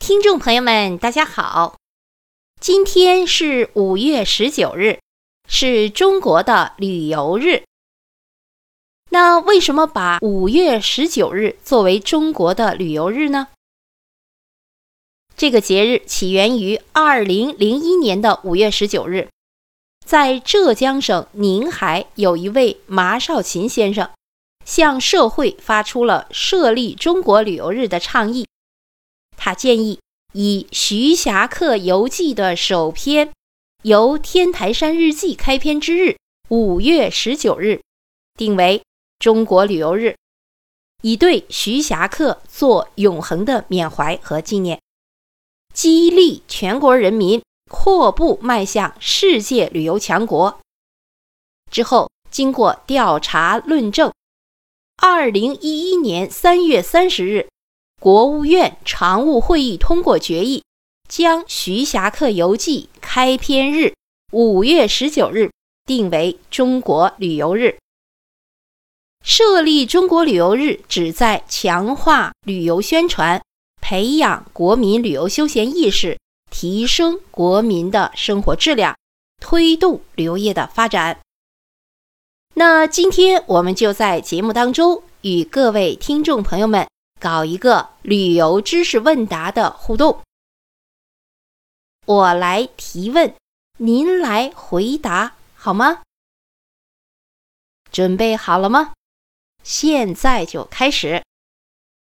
听众朋友们，大家好，今天是五月十九日，是中国的旅游日。那为什么把五月十九日作为中国的旅游日呢？这个节日起源于二零零一年的五月十九日，在浙江省宁海有一位马少勤先生，向社会发出了设立中国旅游日的倡议。他建议以《徐霞客游记》的首篇由天台山日记开篇之日五月十九日定为中国旅游日，以对徐霞客做永恒的缅怀和纪念，激励全国人民阔步迈向世界旅游强国。之后，经过调查论证，二零一一年三月三十日。国务院常务会议通过决议，将《徐霞客游记》开篇日五月十九日定为中国旅游日。设立中国旅游日，旨在强化旅游宣传，培养国民旅游休闲意识，提升国民的生活质量，推动旅游业的发展。那今天我们就在节目当中与各位听众朋友们。搞一个旅游知识问答的互动，我来提问，您来回答，好吗？准备好了吗？现在就开始，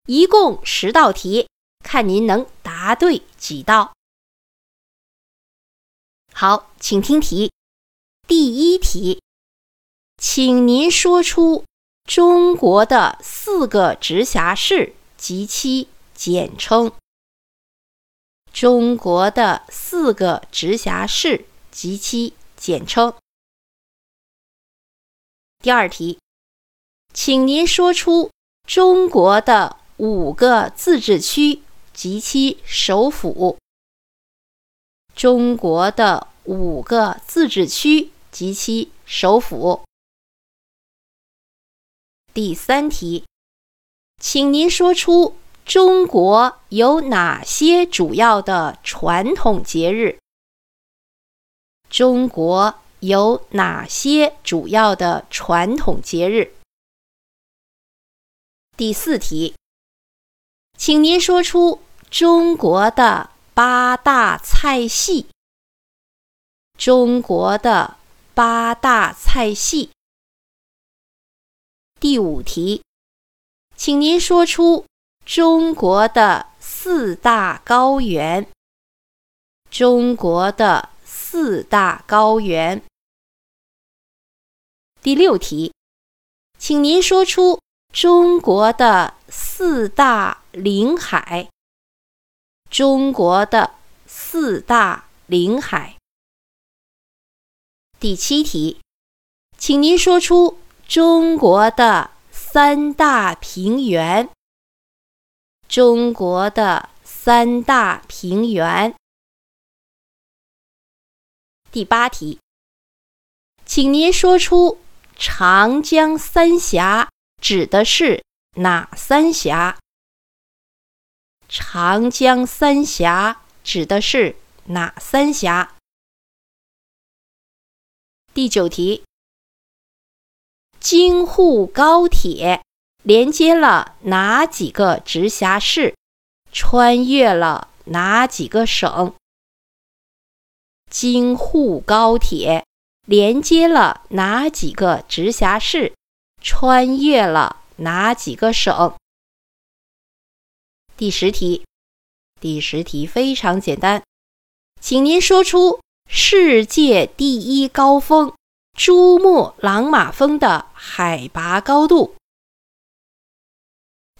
一共十道题，看您能答对几道。好，请听题。第一题，请您说出中国的四个直辖市。及其简称。中国的四个直辖市及其简称。第二题，请您说出中国的五个自治区及其首府。中国的五个自治区及其首府。第三题。请您说出中国有哪些主要的传统节日？中国有哪些主要的传统节日？第四题，请您说出中国的八大菜系。中国的八大菜系。第五题。请您说出中国的四大高原。中国的四大高原。第六题，请您说出中国的四大领海。中国的四大领海。第七题，请您说出中国的。三大平原，中国的三大平原。第八题，请您说出长江三峡指的是哪三峡？长江三峡指的是哪三峡？第九题。京沪高铁连接了哪几个直辖市？穿越了哪几个省？京沪高铁连接了哪几个直辖市？穿越了哪几个省？第十题，第十题非常简单，请您说出世界第一高峰。珠穆朗玛峰的海拔高度，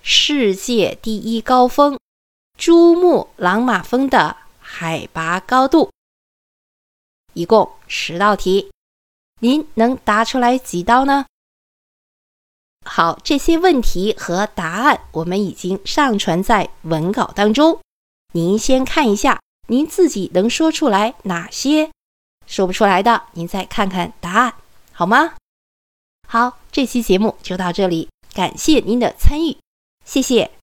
世界第一高峰——珠穆朗玛峰的海拔高度。一共十道题，您能答出来几道呢？好，这些问题和答案我们已经上传在文稿当中，您先看一下，您自己能说出来哪些？说不出来的，您再看看啊，好吗？好，这期节目就到这里，感谢您的参与，谢谢。